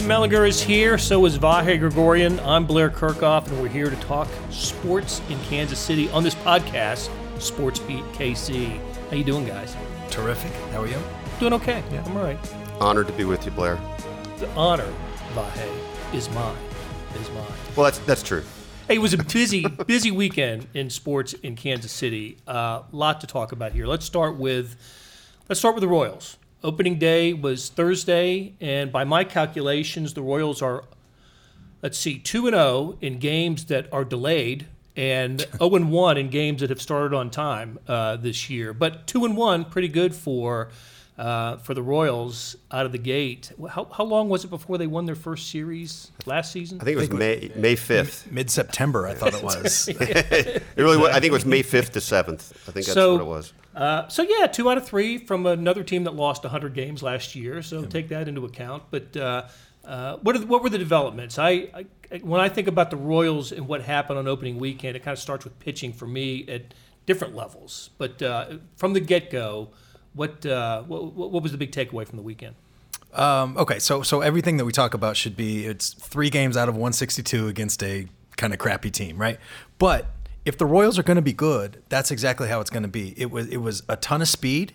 Sam Mellinger is here, so is Vahe Gregorian. I'm Blair Kerkhoff, and we're here to talk sports in Kansas City on this podcast, Sports Beat KC. How you doing, guys? Terrific. How are you? Doing okay. Yeah. I'm all right. Honored to be with you, Blair. The honor, Vahe, is mine. Is mine. Well, that's that's true. Hey, it was a busy, busy weekend in sports in Kansas City. A uh, lot to talk about here. Let's start with let's start with the Royals. Opening day was Thursday, and by my calculations, the Royals are, let's see, 2 and 0 in games that are delayed and 0 and 1 in games that have started on time uh, this year. But 2 and 1, pretty good for. Uh, for the Royals out of the gate. How, how long was it before they won their first series last season? I think it was May May fifth, mid September. I thought it was. it really was. I think it was May fifth to seventh. I think that's so, what it was. Uh, so yeah, two out of three from another team that lost 100 games last year. So take that into account. But uh, uh, what the, what were the developments? I, I, when I think about the Royals and what happened on opening weekend, it kind of starts with pitching for me at different levels. But uh, from the get go, what, uh, what what was the big takeaway from the weekend? Um, okay, so so everything that we talk about should be it's three games out of 162 against a kind of crappy team, right? But if the Royals are going to be good, that's exactly how it's going to be. It was it was a ton of speed.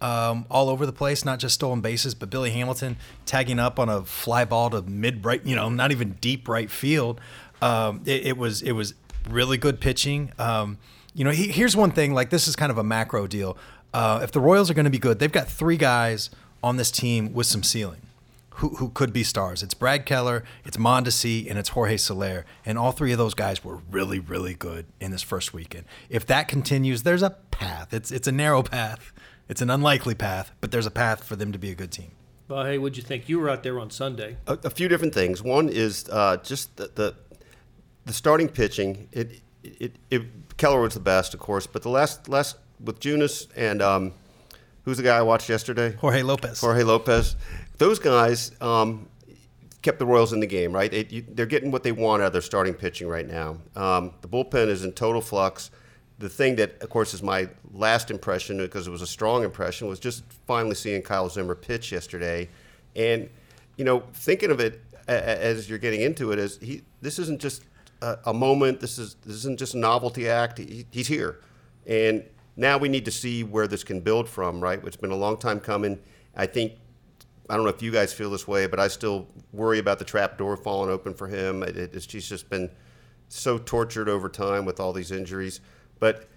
Um, all over the place, not just stolen bases, but Billy Hamilton tagging up on a fly ball to mid right, you know, not even deep right field. Um, it, it, was it was really good pitching. Um, you know, he, here's one thing. Like this is kind of a macro deal. Uh, if the Royals are going to be good, they've got three guys on this team with some ceiling who, who could be stars. It's Brad Keller, it's Mondesi, and it's Jorge Soler. And all three of those guys were really, really good in this first weekend. If that continues, there's a path. It's it's a narrow path. It's an unlikely path, but there's a path for them to be a good team. Well, hey, what'd you think? You were out there on Sunday. A, a few different things. One is uh, just the, the, the starting pitching. It, it, it Keller was the best, of course, but the last last with Junis and um, who's the guy I watched yesterday? Jorge Lopez. Jorge Lopez those guys um, kept the Royals in the game, right? They, are getting what they want out of their starting pitching right now. Um, the bullpen is in total flux. The thing that, of course, is my last impression, because it was a strong impression, was just finally seeing Kyle Zimmer pitch yesterday. And, you know, thinking of it as you're getting into it, as he, this isn't just a, a moment, this, is, this isn't just a novelty act. He, he's here. And now we need to see where this can build from, right? It's been a long time coming. I think I don't know if you guys feel this way, but I still worry about the trap door falling open for him. It, it's he's just been so tortured over time with all these injuries. But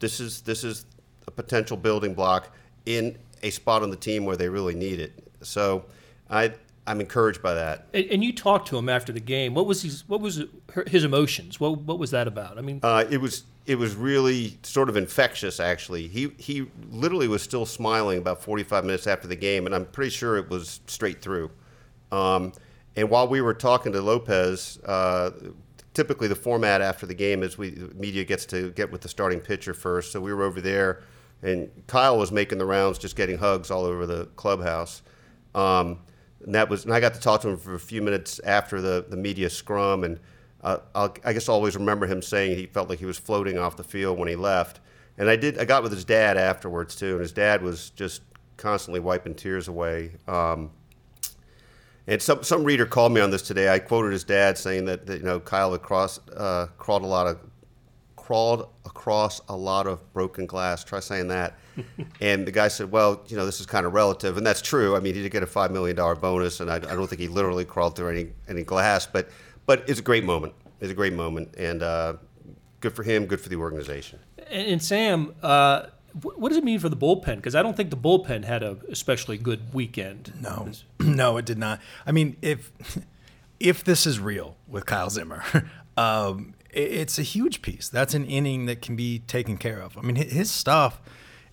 this is this is a potential building block in a spot on the team where they really need it. So I I'm encouraged by that. And, and, you talked to him after the game. What was his What was his emotions? What What was that about? I mean, uh, it was it was really sort of infectious. Actually, he he literally was still smiling about 45 minutes after the game, and I'm pretty sure it was straight through. Um, and while we were talking to Lopez, uh, typically the format after the game is we media gets to get with the starting pitcher first. So we were over there, and Kyle was making the rounds, just getting hugs all over the clubhouse. Um, and that was, and I got to talk to him for a few minutes after the, the media scrum, and uh, i guess I'll always remember him saying he felt like he was floating off the field when he left. And I did, I got with his dad afterwards too, and his dad was just constantly wiping tears away. Um, and some some reader called me on this today. I quoted his dad saying that, that you know Kyle had crossed, uh, crawled a lot of crawled across a lot of broken glass. Try saying that. and the guy said, well, you know, this is kind of relative. And that's true. I mean, he did get a $5 million bonus, and I, I don't think he literally crawled through any, any glass, but, but it's a great moment. It's a great moment. And uh, good for him, good for the organization. And, and Sam, uh, what does it mean for the bullpen? Because I don't think the bullpen had a especially good weekend. No, no, it did not. I mean, if if this is real with Kyle Zimmer, um, it's a huge piece. That's an inning that can be taken care of. I mean, his stuff.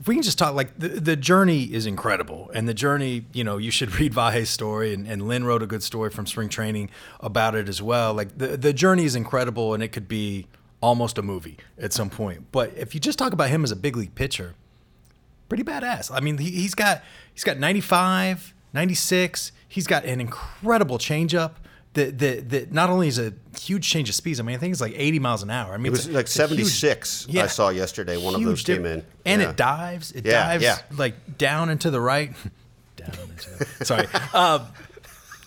If we can just talk, like the, the journey is incredible, and the journey, you know, you should read Vahe's story, and, and Lynn wrote a good story from spring training about it as well. Like the the journey is incredible, and it could be almost a movie at some point. But if you just talk about him as a big league pitcher, pretty badass. I mean, he, he's got he's got 95, 96. He's got an incredible changeup that that that not only is a huge change of speeds. I mean, I think it's like 80 miles an hour. I mean, it was like 76. Huge, yeah, I saw yesterday. One of those came in, and yeah. it dives. It yeah, dives yeah. like down into the right. down into. sorry. Um,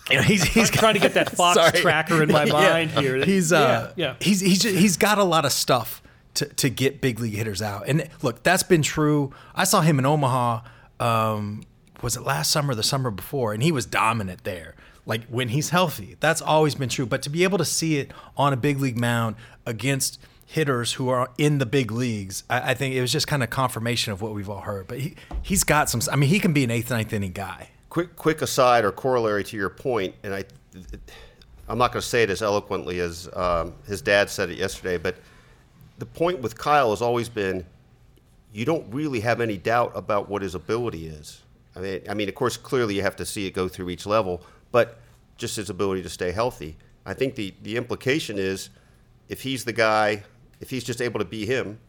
You know, he's he's I'm trying to get that Fox Sorry. tracker in my Yeah. mind here. He's uh, yeah, yeah. he's he's just, he's got a lot of stuff to to get big league hitters out. And look, that's been true. I saw him in Omaha. Um, was it last summer, or the summer before, and he was dominant there. Like when he's healthy, that's always been true. But to be able to see it on a big league mound against hitters who are in the big leagues, I, I think it was just kind of confirmation of what we've all heard. But he he's got some. I mean, he can be an eighth, ninth inning guy. quick quick aside or corollary to your point, and I, I'm not going to say it as eloquently as um, his dad said it yesterday, but the point with Kyle has always been, you don't really have any doubt about what his ability is. I mean, I mean, of course, clearly you have to see it go through each level, but just his ability to stay healthy. I think the the implication is, if he's the guy, if he's just able to be him,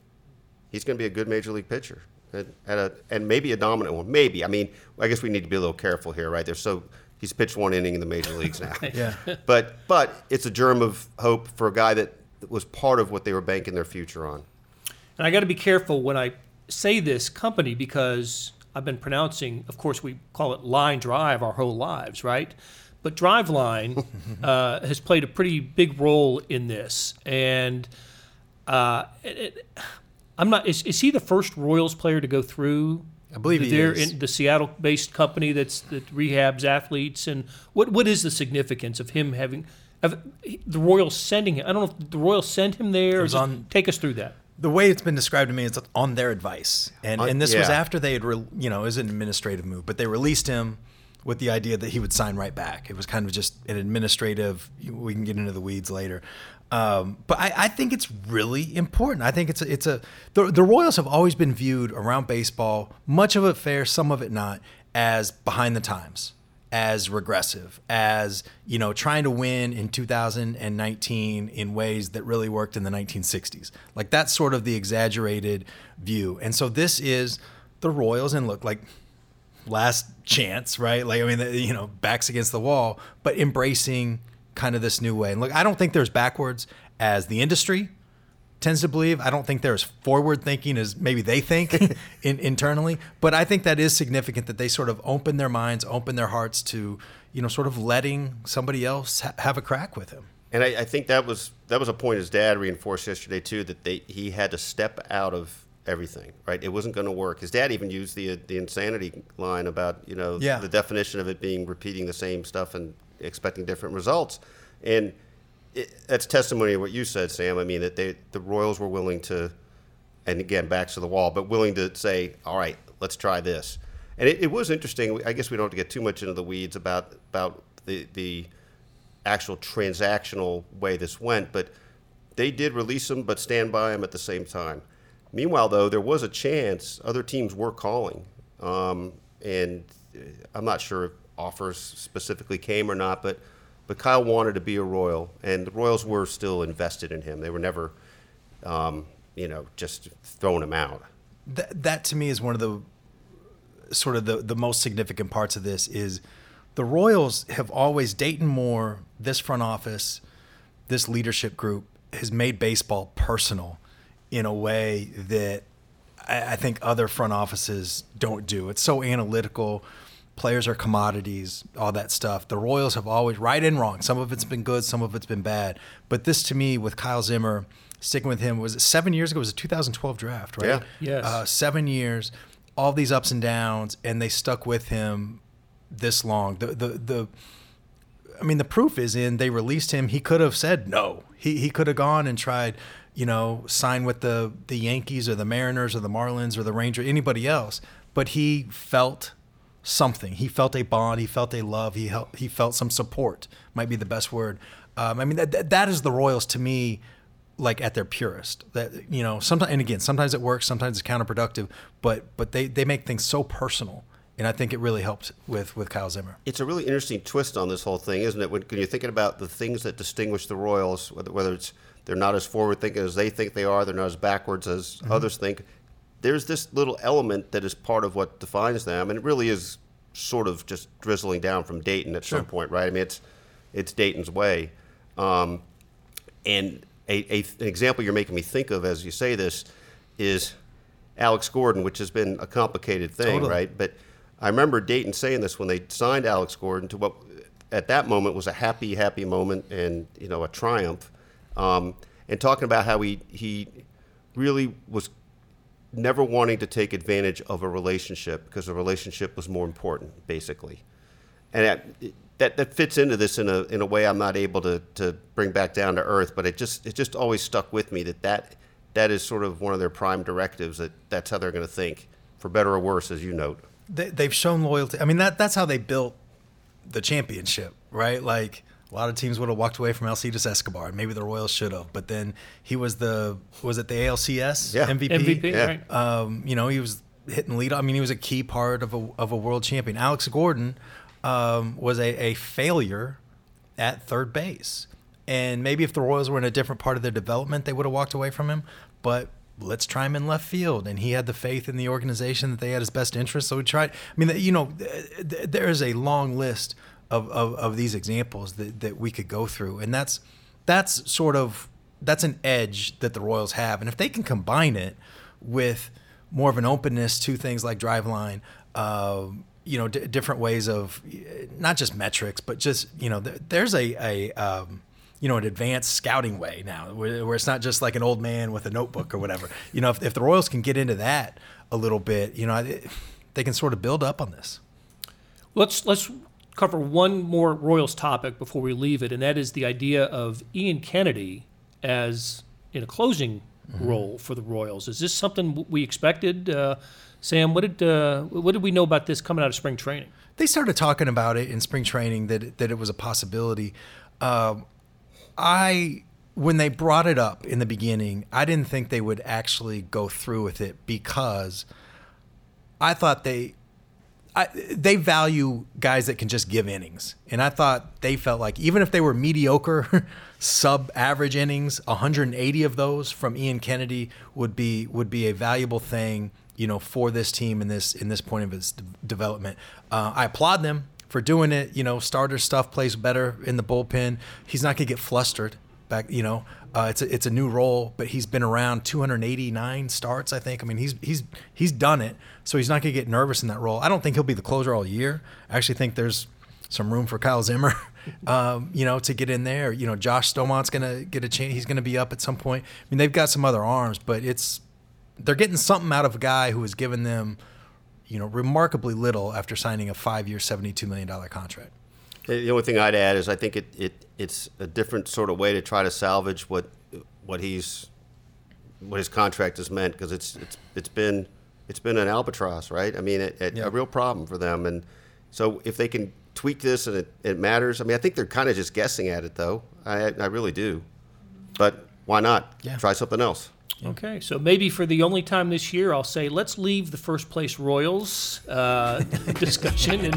he's going to be a good major league pitcher and, and, a, and maybe a dominant one. Maybe. I mean, I guess we need to be a little careful here, right? There's so he's pitched one inning in the major leagues now. Yeah. But but it's a germ of hope for a guy that was part of what they were banking their future on. And I got to be careful when I say this company because I've been pronouncing, of course, we call it line drive our whole lives, right? But Driveline uh, has played a pretty big role in this. And uh, it, it, I'm not, is, is he the first Royals player to go through? I believe he their, is. In the Seattle based company that's, that rehabs athletes. And what, what is the significance of him having, of the Royals sending him? I don't know if the Royals sent him there. Or was just on- take us through that. The way it's been described to me is on their advice, and Uh, and this was after they had, re- you know, it was an administrative move, but they released him with the idea that he would sign right back. It was kind of just an administrative. We can get into the weeds later, um, but I, I think it's really important. I think it's a, it's a the, the Royals have always been viewed around baseball, much of it fair, some of it not, as behind the times as regressive, as you know, trying to win in 2019 in ways that really worked in the 1960s. Like that's sort of the exaggerated view. And so this is the Royals, and look like last chance, right? Like I mean, you know, backs against the wall, but embracing kind of this new way. And look, I don't think there's backwards as the industry tends to believe. I don't think they're as forward thinking as maybe they think in, internally, but I think that is significant that they sort of open their minds, open their hearts to, you know, sort of letting somebody else ha- have a crack with him. And I, I think that was that was a point his dad reinforced yesterday too that they he had to step out of everything. Right, it wasn't going to work. His dad even used the uh, the insanity line about you know Yeah. the definition of it being repeating the same stuff and expecting different results. And it, that's testimony of what you said, Sam. I mean that they the Royals were willing to, and again backs to the wall, but willing to say, all right, let's try this. And it, it was interesting. I guess we don't have to get too much into the weeds about about the the actual transactional way this went, but they did release him, but stand by him at the same time. Meanwhile, though, there was a chance other teams were calling, um, and uh, I'm not sure if offers specifically came or not, but but Kyle wanted to be a Royal, and the Royals were still invested in him. They were never, um, you know, just throwing him out. that that to me is one of the sort of the the most significant parts of this is the Royals have always Dayton Moore, this front office, this leadership group has made baseball personal in a way that I, I think other front offices don't do. It's so analytical. Players are commodities, all that stuff. The Royals have always right and wrong. Some of it's been good, some of it's been bad. But this to me, with Kyle Zimmer, sticking with him was it seven years ago. It was a 2012 draft, right? Yeah. Yes. Uh, seven years, all these ups and downs, and they stuck with him this long. The the the. I mean, the proof is in they released him. He could have said no. He he could have gone and tried, you know, sign with the the Yankees or the Mariners or the Marlins or the Rangers, anybody else. But he felt something. He felt a bond. He felt a love. He helped, he felt some support. Might be the best word. Um, I mean, that, that that is the Royals to me, like at their purest. That you know, sometimes and again, sometimes it works. Sometimes it's counterproductive. But but they they make things so personal, and I think it really helps with with Kyle Zimmer. It's a really interesting twist on this whole thing, isn't it? When, when you're thinking about the things that distinguish the Royals, whether, whether it's they're not as forward thinking as they think they are, they're not as backwards as others think. There's this little element that is part of what defines them, and it really is sort of just drizzling down from Dayton at some point, right? I mean, it's it's Dayton's way. Um, and a, a, an example you're making me think of as you say this is Alex Gordon, which has been a complicated thing, Totally. right? But I remember Dayton saying this when they signed Alex Gordon to what at that moment was a happy, happy moment and you know a triumph. Um, and talking about how he he really was never wanting to take advantage of a relationship because the relationship was more important, basically. And that, that, that fits into this in a, in a way I'm not able to, to bring back down to earth, but it just, it just always stuck with me that, that that is sort of one of their prime directives that that's how they're going to think, for better or worse, as you note. They, they've shown loyalty. I mean, that that's how they built the championship, right? Like a lot of teams would have walked away from Alcides Escobar. Maybe the Royals should have, but then he was the was it the ALCS Yeah. MVP? MVP, Yeah. right? Um, you know, he was hitting lead. I mean, he was a key part of a of a world champion. Alex Gordon um, was a, a failure at third base, and maybe if the Royals were in a different part of their development, they would have walked away from him. But let's try him in left field, and he had the faith in the organization that they had his best interest. So we tried. I mean, you know, th- th- there is a long list of, of, of these examples that, that we could go through, and that's that's sort of that's an edge that the Royals have, and if they can combine it with more of an openness to things like driveline, uh, you know, d- different ways of not just metrics, but just you know, th- there's a a um, you know an advanced scouting way now where, where it's not just like an old man with a notebook or whatever. You know, if, if the Royals can get into that a little bit, you know, it, they can sort of build up on this. Let's let's cover one more Royals topic before we leave it, and that is the idea of Ian Kennedy as in a closing role for the Royals. Is this something we expected? Uh, Sam, what did uh, what did we know about this coming out of spring training? they started talking about it in spring training that that it was a possibility. Um, I when they brought it up in the beginning, I didn't think they would actually go through with it because I thought they I, they value guys that can just give innings, and I thought they felt like even if they were mediocre, sub-average innings, 180 of those from Ian Kennedy would be would be a valuable thing, you know, for this team in this in this point of its de- development. Uh, I applaud them for doing it. You know, starter stuff plays better in the bullpen. He's not gonna get flustered back. You know, uh, it's a, it's a new role, but he's been around 289 starts. I think. I mean, he's he's he's done it, so he's not gonna get nervous in that role. I don't think he'll be the closer all year. I actually think there's some room for Kyle Zimmer, um, you know, to get in there. You know, Josh Staumont's gonna get a chance. He's gonna be up at some point. I mean, they've got some other arms, but it's they're getting something out of a guy who has given them, you know, remarkably little after signing a five-year, seventy-two million dollar contract. The only thing I'd add is I think it, it it's a different sort of way to try to salvage what what he's what his contract has meant because it's it's it's been it's been an albatross, right? I mean, it, it, Yeah. a real problem for them, and so if they can tweak this and it, it matters. I mean, I think they're kind of just guessing at it, though. I I really do, but why not Yeah. try something else? Okay, so maybe for the only time this year, I'll say let's leave the first place Royals uh, discussion and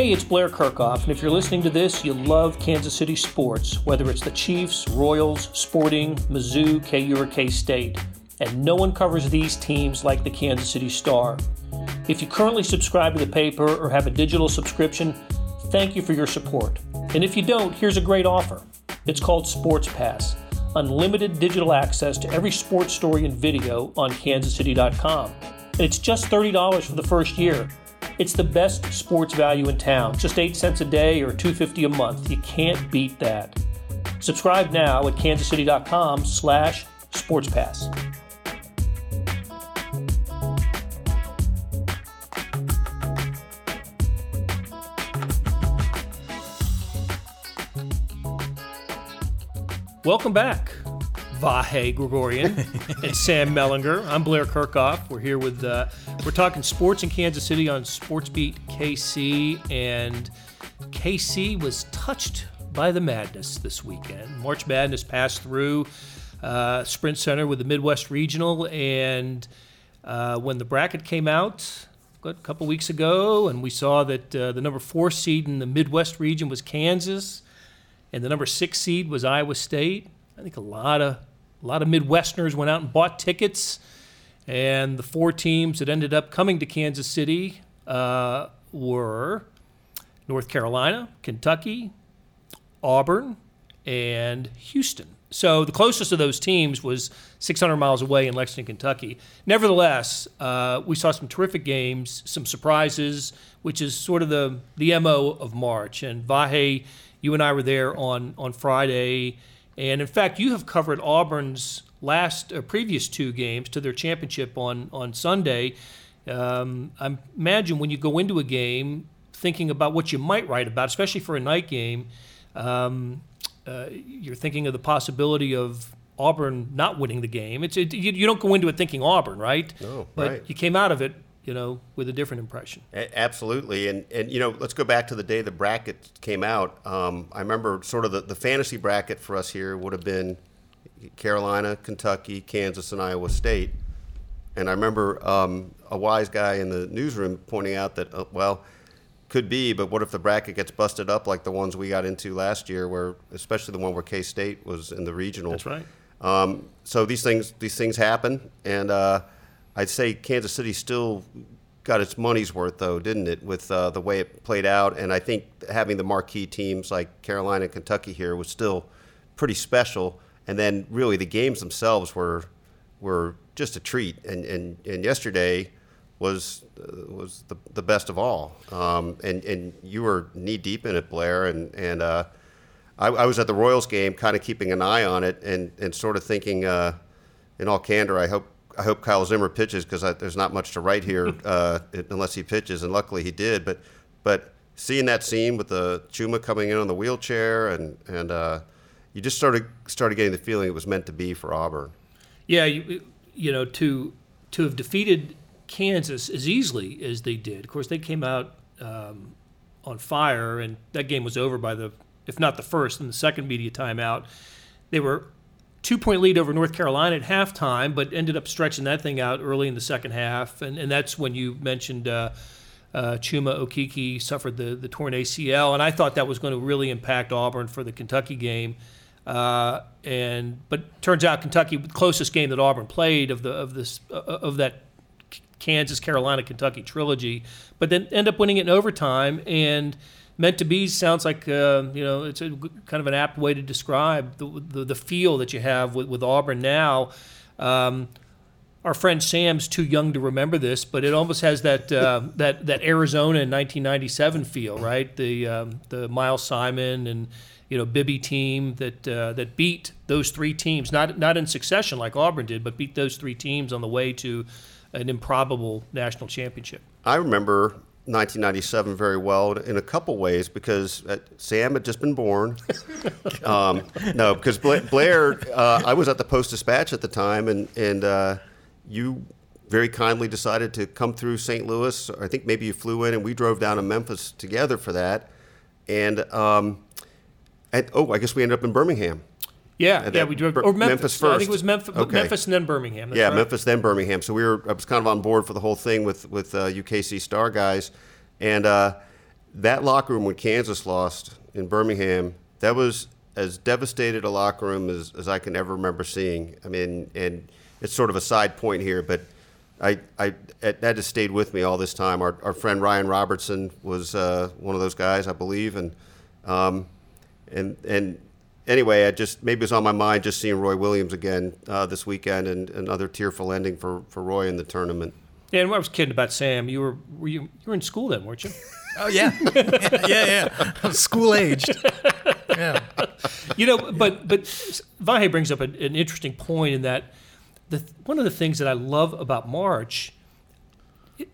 Hey, it's Blair Kerkhoff, and if you're listening to this, you love Kansas City sports, whether it's the Chiefs, Royals, Sporting, Mizzou, KU, or K State. And no one covers these teams like the Kansas City Star. If you currently subscribe to the paper or have a digital subscription, thank you for your support. And if you don't, here's a great offer. It's called Sports Pass unlimited digital access to every sports story and video on kansascity.com. And it's just $30 for the first year. It's the best sports value in town, just 8 cents a day or 250 a month. You can't beat that. Subscribe now at kansascity.com slash sportspass. Welcome back, Vahe Gregorian and Sam Mellinger. I'm Blair Kerkhoff. We're here with, uh, we're talking sports in Kansas City on SportsBeat KC, and KC was touched by the madness this weekend. March Madness passed through uh, Sprint Center with the Midwest Regional, and uh, when the bracket came out a couple weeks ago, and we saw that uh, the number four seed in the Midwest region was Kansas and the number six seed was Iowa State. I think a lot of a lot of Midwesterners went out and bought tickets, and the four teams that ended up coming to Kansas City uh, were North Carolina, Kentucky, Auburn, and Houston. So the closest of those teams was 600 miles away in Lexington, Kentucky. Nevertheless, uh, we saw some terrific games, some surprises, which is sort of the the mo of March. And Vahe, you and I were there on on Friday, and in fact, you have covered Auburn's last uh, previous two games to their championship on on Sunday. Um, I imagine when you go into a game thinking about what you might write about, especially for a night game. Um, uh, you're thinking of the possibility of Auburn not winning the game. It's it, you, you, don't go into it thinking Auburn, right? No, but right. you came out of it, you know, with a different impression. A- absolutely, and and you know, let's go back to the day the bracket came out. Um, I remember sort of the, the fantasy bracket for us here would have been Carolina, Kentucky, Kansas, and Iowa State. And I remember um, a wise guy in the newsroom pointing out that, uh, well, could be, but what if the bracket gets busted up like the ones we got into last year, where especially the one where K State was in the regional. That's right. Um, so these things these things happen, and uh, I'd say Kansas City still got its money's worth, though, didn't it, with uh, the way it played out? And I think having the marquee teams like Carolina and Kentucky here was still pretty special. And then really the games themselves were were just a treat. And and, and yesterday was uh, was the, the best of all. Um, and and you were knee deep in it, Blair. And and uh, I, I, was at the Royals game, kind of keeping an eye on it, and and sort of thinking, uh, in all candor, I hope. I hope Kyle Zimmer pitches because there's not much to write here uh, unless he pitches, and luckily he did. But, but seeing that scene with the Chuma coming in on the wheelchair, and and uh, you just started started getting the feeling it was meant to be for Auburn. Yeah, you, you know to to have defeated Kansas as easily as they did. Of course, they came out um, on fire, and that game was over by the, if not the first, then the second media timeout. They were two point lead over North Carolina at halftime, but ended up stretching that thing out early in the second half, and, and that's when you mentioned. Uh, uh, Chuma Okeke suffered the, the torn ACL, and I thought that was going to really impact Auburn for the Kentucky game. Uh, and but turns out Kentucky, the closest game that Auburn played of the of this uh, of that Kansas, Carolina, Kentucky trilogy, but then end up winning it in overtime. And meant to be sounds like uh, you know it's a kind of an apt way to describe the the, the feel that you have with, with Auburn now. Um, our friend Sam's too young to remember this, but it almost has that uh, that that Arizona in 1997 feel, right? The um, the Miles Simon and you know Bibby team that uh, that beat those three teams, not not in succession like Auburn did, but beat those three teams on the way to an improbable national championship. I remember 1997 very well in a couple ways because uh, Sam had just been born. um, no, because Blair, uh, I was at the Post Dispatch at the time, and and uh, you very kindly decided to come through St. Louis. I think maybe you flew in, and we drove down to Memphis together for that. And, um, and oh, I guess we ended up in Birmingham. Yeah, yeah, we drove or Memphis, Memphis first. I think it was Memphis, okay. Memphis and then Birmingham. yeah, right. Memphis then Birmingham. So we were I was kind of on board for the whole thing with with uh, UKC Star guys, and uh, that locker room when Kansas lost in Birmingham, that was as devastated a locker room as, as I can ever remember seeing. I mean, and it's sort of a side point here, but I, I that has stayed with me all this time. Our, our friend Ryan Robertson was uh, one of those guys, I believe, and um, and and anyway, I just maybe it was on my mind just seeing Roy Williams again uh, this weekend and another tearful ending for, for Roy in the tournament. Yeah, and I was kidding about Sam. You were, were you, you were in school then, weren't you? Oh yeah, yeah, yeah. School aged. Yeah. You know, but but Vahe brings up an, an interesting point in that the one of the things that I love about March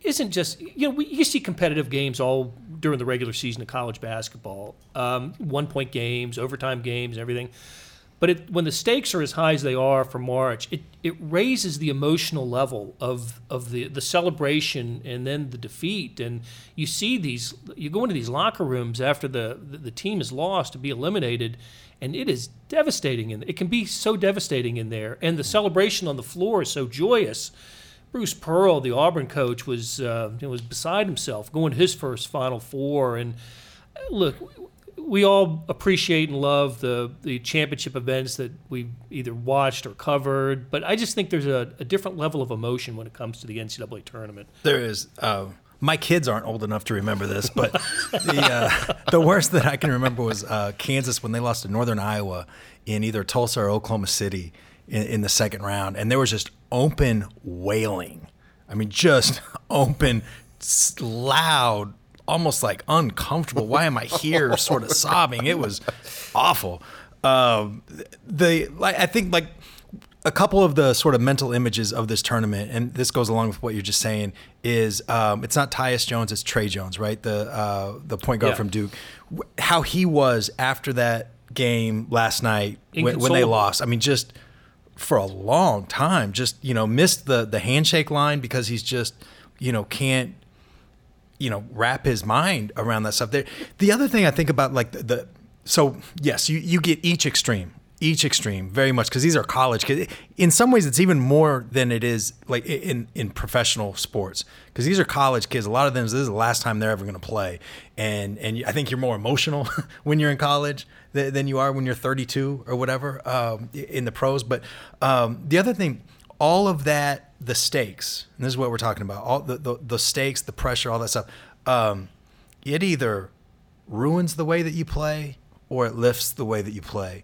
isn't just you know we, you see competitive games all during the regular season of college basketball, um, one point games, overtime games, everything. But it, when the stakes are as high as they are for March, it, it raises the emotional level of, of the, the celebration and then the defeat. And you see these, you go into these locker rooms after the, the, the team is lost to be eliminated, and it is devastating. And it can be so devastating in there. And the celebration on the floor is so joyous. Bruce Pearl, the Auburn coach, was uh, was beside himself going to his first Final Four. And uh, look, we all appreciate and love the the championship events that we've either watched or covered, but I just think there's a, a different level of emotion when it comes to the NCAA tournament. There is. Uh, my kids aren't old enough to remember this, but the uh, the worst that I can remember was uh, Kansas when they lost to Northern Iowa in either Tulsa or Oklahoma City in, in the second round, and there was just open wailing. I mean, just open, loud, almost like uncomfortable. Why am I here? Sort of sobbing. It was awful. Um, the like, I think like a couple of the sort of mental images of this tournament, and this goes along with what you're just saying, is um, it's not Tyus Jones, it's Tre Jones, right? The uh, the point guard Yeah. from Duke. How he was after that game last night when, when they lost. I mean, just for a long time, just you know, missed the the handshake line because he's just you know can't you know wrap his mind around that stuff. There, the other thing I think about like the, the so yes, you you get each extreme, each extreme very much because these are college kids. In some ways, it's even more than it is like in in professional sports because these are college kids. A lot of them this is the last time they're ever going to play, and and I think you're more emotional when you're in college than, you are when you're 32 or whatever um, in the pros. But um, the other thing, all of that, the stakes, and this is what we're talking about, all the the, the stakes, the pressure, all that stuff. Um, it either ruins the way that you play or it lifts the way that you play.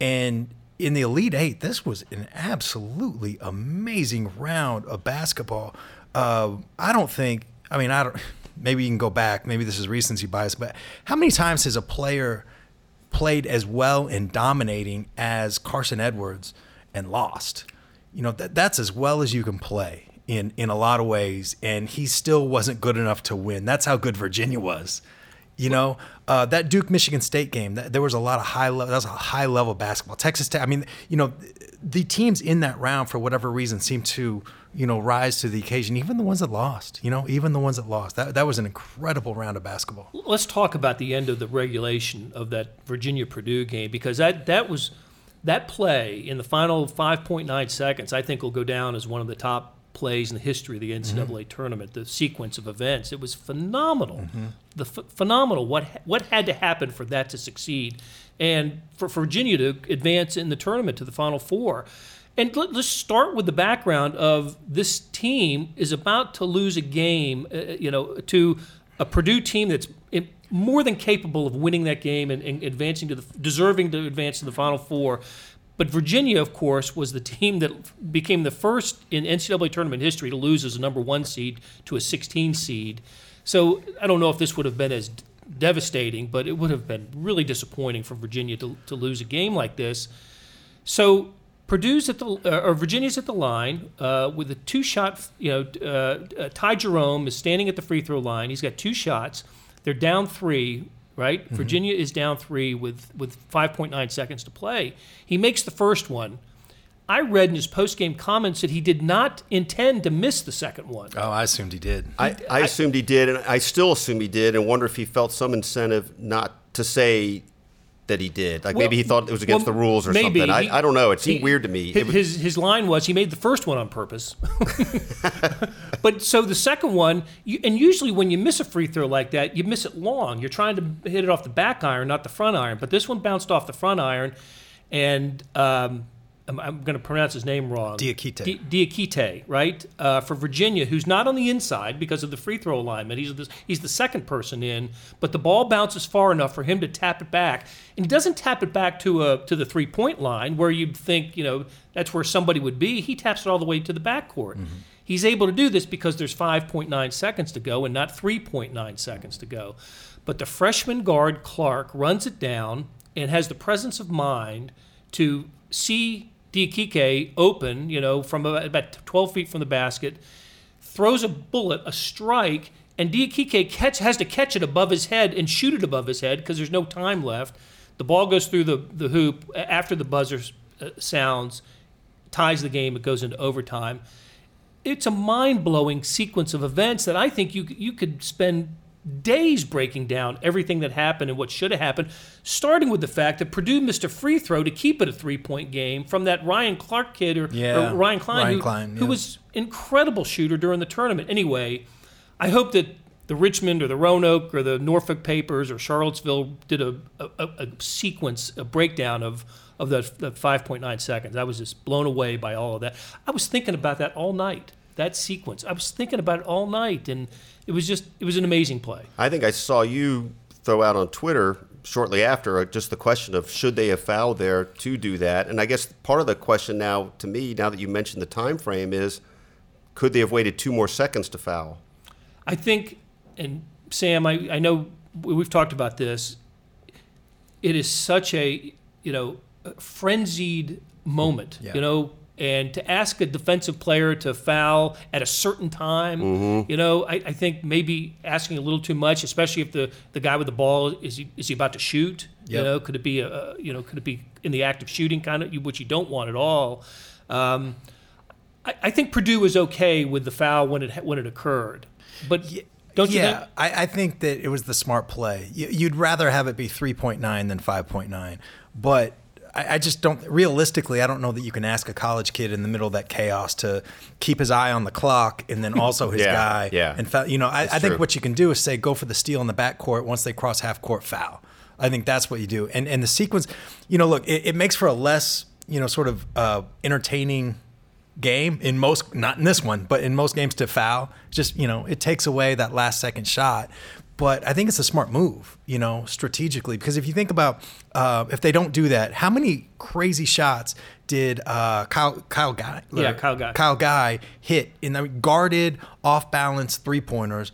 And in the Elite Eight, this was an absolutely amazing round of basketball. Uh, I don't think, I mean, I don't, maybe you can go back, maybe this is recency bias, but how many times has a player played as well and dominating as Carson Edwards and lost? You know, that, that's as well as you can play in, in a lot of ways. And he still wasn't good enough to win. That's how good Virginia was. You know, uh, that Duke Michigan State game, that, there was a lot of high level, that was a high level basketball. Texas Tech, I mean, you know, the teams in that round, for whatever reason, seemed to, you know, rise to the occasion, even the ones that lost, you know, even the ones that lost. That, that was an incredible round of basketball. Let's talk about the end of the regulation of that Virginia Purdue game because that that was that play in the final 5.9 seconds. I think will go down as one of the top plays in the history of the mm-hmm. NCAA tournament. The sequence of events it was phenomenal. Mm-hmm. The ph phenomenal what what had to happen for that to succeed, and for, for Virginia to advance in the tournament to the Final Four. And let, let's start with the background of this team is about to lose a game, uh, you know, to a Purdue team that's more than capable of winning that game and, and advancing to the deserving to advance to the Final Four. But Virginia, of course, was the team that became the first in NCAA tournament history to lose as a number one seed to a 16 seed. So I don't know if this would have been as devastating, but it would have been really disappointing for Virginia to, to lose a game like this. So Purdue's at the uh, or Virginia's at the line uh, with a two shot. You know, uh, uh, Ty Jerome is standing at the free throw line. He's got two shots. They're down three. Right, Virginia is down three with with 5.9 seconds to play. He makes the first one. I read in his post game comments that he did not intend to miss the second one. Oh, I assumed he did. I, I assumed he did, and I still assume he did, and wonder if he felt some incentive not to say that he did. Like maybe he thought it was against well, the rules or maybe. something. I, He- I don't know. It seemed he- weird to me. His, was- his his line was he made the first one on purpose, but so the second one, you, and usually when you miss a free throw like that, you miss it long. You're trying to hit it off the back iron, not the front iron. But this one bounced off the front iron, and um, I'm, I'm going to pronounce his name wrong. Diakite. Di- Diakite, right? Uh, for Virginia, who's not on the inside because of the free throw alignment. He's the, he's the second person in, but the ball bounces far enough for him to tap it back, and he doesn't tap it back to a to the three point line where you'd think you know that's where somebody would be. He taps it all the way to the backcourt. He's able to do this because there's 5.9 seconds to go and not 3.9 seconds to go. But the freshman guard Clark runs it down and has the presence of mind to see Diakite open, you know, from about, about 12 feet from the basket, throws a bullet, a strike, and Diakite catch, has to catch it above his head and shoot it above his head because there's no time left. The ball goes through the, the hoop after the buzzer uh, sounds, ties the game, it goes into overtime. It's a mind blowing sequence of events that I think you, you could spend days breaking down everything that happened and what should have happened, starting with the fact that Purdue missed a free throw to keep it a three point game from that Ryan Clark kid or, Yeah, or Ryan Cline, Ryan who, Cline, who was incredible shooter during the tournament. Anyway, I hope that the Richmond or the Roanoke or the Norfolk papers or Charlottesville did a, a, a sequence, a breakdown of of that, that 5.9 seconds. I was just blown away by all of that. I was thinking about that all night. That sequence. I was thinking about it all night, and it was just it was an amazing play. I think I saw you throw out on Twitter shortly after uh, just the question of should they have fouled there to do that, and I guess part of the question now to me, now that you mentioned the time frame, is could they have waited two more seconds to foul? I think, and Sam, I, I know we've talked about this. It is such a you know frenzied moment, Yeah. you know, and to ask a defensive player to foul at a certain time, Mm-hmm. you know, I, I think maybe asking a little too much, especially if the, the guy with the ball is he is he about to shoot? You know, could it be a, you know could it be in the act of shooting kind of which you don't want at all. Um, I, I think Purdue was okay with the foul when it when it occurred, but don't you yeah, think? I, I think that it was the smart play. You, you'd rather have it be 3.9 than 5.9. But I, I just don't, realistically, I don't know that you can ask a college kid in the middle of that chaos to keep his eye on the clock and then also his Yeah, guy. yeah. And, foul, you know, I, I think what you can do is say, go for the steal in the backcourt. Once they cross half court, foul. I think that's what you do. And, and the sequence, you know, look, it, it makes for a less, you know, sort of uh, entertaining game in most not in this one but in most games to foul just you know it takes away that last second shot but i think it's a smart move you know strategically because if you think about uh, if they don't do that how many crazy shots did uh, Kyle Kyle Guy Yeah, Kyle Guy. Kyle Guy hit in the guarded off balance three pointers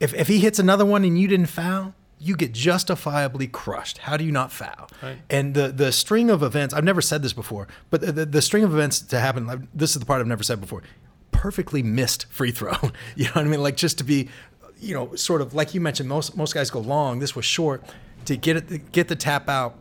if, if he hits another one and you didn't foul, you get justifiably crushed. How do you not foul? Right. And the the string of events, I've never said this before, but the, the, the string of events to happen, this is the part I've never said before, perfectly missed free throw. you know what I mean? Like just to be, you know, sort of like you mentioned, most most guys go long. This was short to get it get the tap out.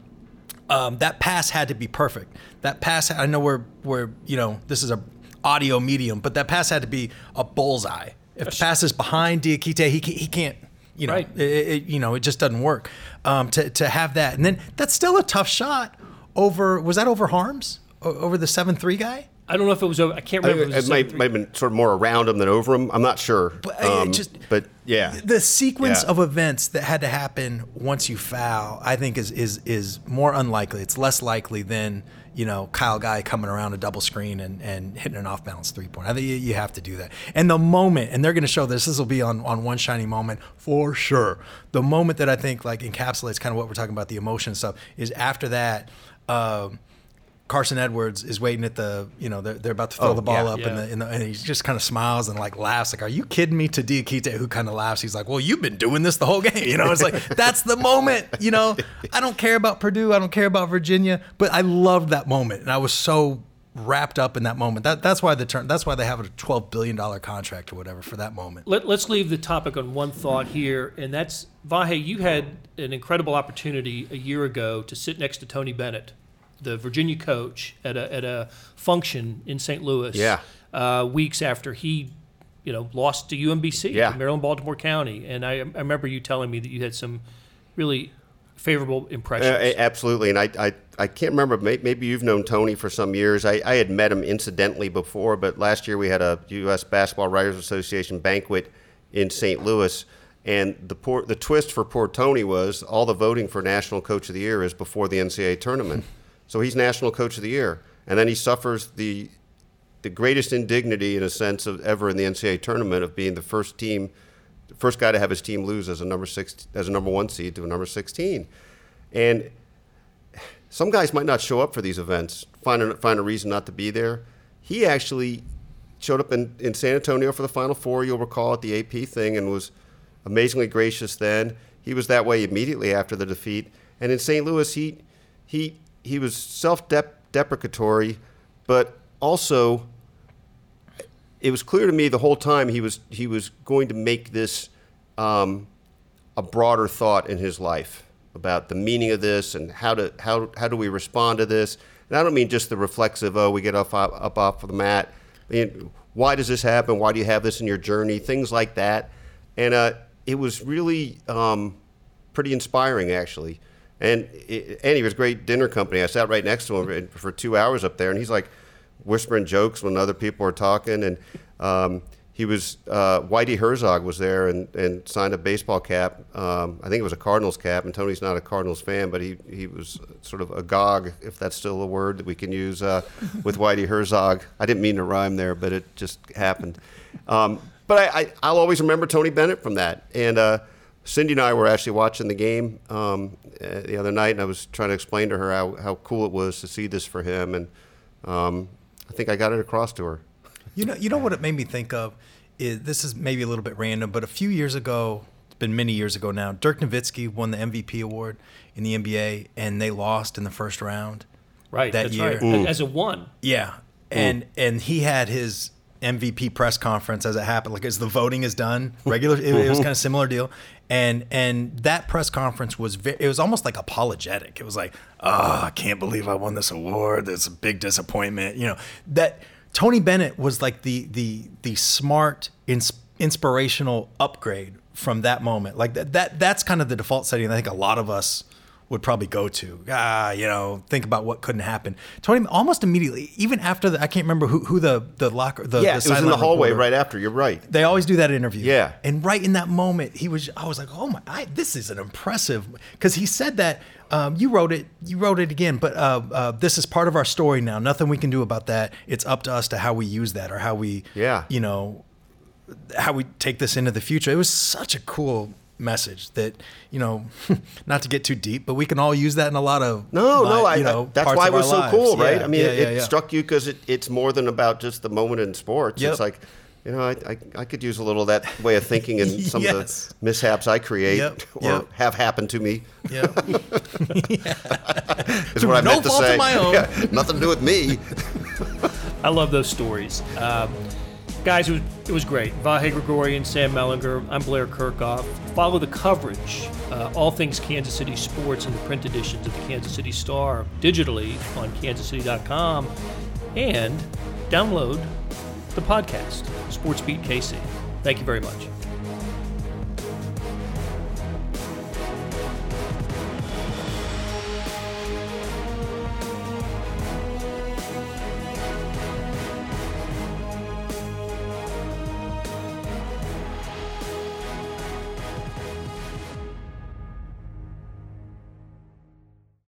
Um, that pass had to be perfect. That pass, I know we're we're you know this is a audio medium, but that pass had to be a bullseye. If the pass is behind Diakite, he he can't. You know, Right. it, it- you know, it just doesn't work. Um, to to have that, and then that's still a tough shot. Over was that over Haarms? Over the seven three guy? I don't know if it was over. I can't remember. think if it it was a might, might have been sort of more around him than over him. I'm not sure. But, Um, just- but yeah, The sequence Yeah. of events that had to happen once you foul, I think, is is is more unlikely. It's less likely than you know Kyle Guy coming around a double screen and, and hitting an off balance three point. I think you, you have to do that. And the moment, and they're going to show this. This will be on on one shiny moment for sure. The moment that I think like encapsulates kind of what we're talking about, the emotion stuff, is after that. Um, Carson Edwards is waiting at the, you know, they're, they're about to throw Oh, the ball yeah. up, Yeah. and, the, and, the, and he just kind of smiles and like laughs, like, "Are you kidding me?" To Diakite, who kind of laughs. He's like, "Well, you've been doing this the whole game." You know, it's like that's the moment. You know, I don't care about Purdue, I don't care about Virginia, but I loved that moment, and I was so wrapped up in that moment. That that's why the term, that's why they have a twelve billion dollar contract or whatever for that moment. Let, let's leave the topic on one thought here, and that's Vahe. You had an incredible opportunity a year ago to sit next to Tony Bennett, the Virginia coach, at a at a function in St. Louis. Yeah. Uh, weeks after he, you know, lost to UMBC, Yeah. Maryland Baltimore County, and I, I remember you telling me that you had some really favorable impressions. Uh, absolutely, and I, I, I can't remember. Maybe you've known Tony for some years. I, I had met him incidentally before, but last year we had a U.S. Basketball Writers Association banquet in St. Louis, and the poor, the twist for poor Tony was all the voting for National Coach of the Year is before the NCAA tournament, so he's National Coach of the Year, and then he suffers the the greatest indignity in a sense of ever in the NCAA tournament of being the first team, the first guy to have his team lose as a number six as a number one seed to a number sixteen, and some guys might not show up for these events, find a, find a reason not to be there. He actually showed up in, in San Antonio for the Final Four, you'll recall, at the AP thing, and was amazingly gracious then. He was that way immediately after the defeat. And in St. Louis, he, he, he was self deprecatory, but also it was clear to me the whole time he was, he was going to make this um, a broader thought in his life about the meaning of this and how to how how do we respond to this. And I don't mean just the reflexive, oh, we get up up off the mat. I mean, why does this happen? Why do you have this in your journey? Things like that. And uh, it was really um, pretty inspiring, actually. And he was great dinner company. I sat right next to him for two hours up there, and he's like whispering jokes when other people are talking, and um, he was uh, Whitey Herzog was there and, and signed a baseball cap. Um, I think it was a Cardinals cap, and Tony's not a Cardinals fan, but he, he was sort of agog, if that's still a word that we can use, uh, with Whitey Herzog. I didn't mean to rhyme there, but it just happened. Um, but I, I, I'll always remember Tony Bennett from that. And uh, Cindy and I were actually watching the game um, uh, the other night, and I was trying to explain to her how, how cool it was to see this for him. And um, I think I got it across to her. You know, you know what it made me think of is this is maybe a little bit random, but a few years ago, it's been many years ago now. Dirk Nowitzki won the MVP award in the NBA, and they lost in the first round. Right. that that's year. right. As a one. Yeah, and and he had his MVP press conference as it happened, like as the voting is done. Regular, it, it was mm-hmm. kind of similar deal, and and that press conference was ve- it was almost like apologetic. It was like, oh, I can't believe I won this award. That's a big disappointment. You know that Tony Bennett was like the the the smart, ins- inspirational upgrade from that moment. Like that that that's kind of the default setting. I think a lot of us would probably go to. Ah, you know, think about what couldn't happen. Tony almost immediately, even after the, I can't remember who, who the the locker the, Yeah, the it was in the hallway reporter- right after. You're right. They always do that interview. Yeah. and right in that moment, he was. I was like, oh my, I, this is an impressive because he said that. Um, you wrote it. You wrote it again, but uh, uh, this is part of our story now. Nothing we can do about that. It's up to us to how we use that or how we, Yeah. you know, how we take this into the future. It was such a cool message that you know, not to get too deep, but we can all use that in a lot of No, li- no, I, you know, I- that's why it of was so lives. cool, right? Yeah, I mean, yeah, it, yeah, it yeah. struck you because it, it's more than about just the moment in sports. Yep. It's like, you know, I, I, I could use a little of that way of thinking in some Yes. of the mishaps I create Yep, or yep. have happened to me. Yeah. Is what I no meant to fault of say. my own. Yeah, nothing to do with me. I love those stories. Um, guys, it was, it was great. Vahe Gregorian, Sam Mellinger, I'm Blair Kerkhoff. Follow the coverage, uh, all things Kansas City sports in the print editions of the Kansas City Star digitally on kansascity.com and download the podcast, Sports Beat KC. Thank you very much.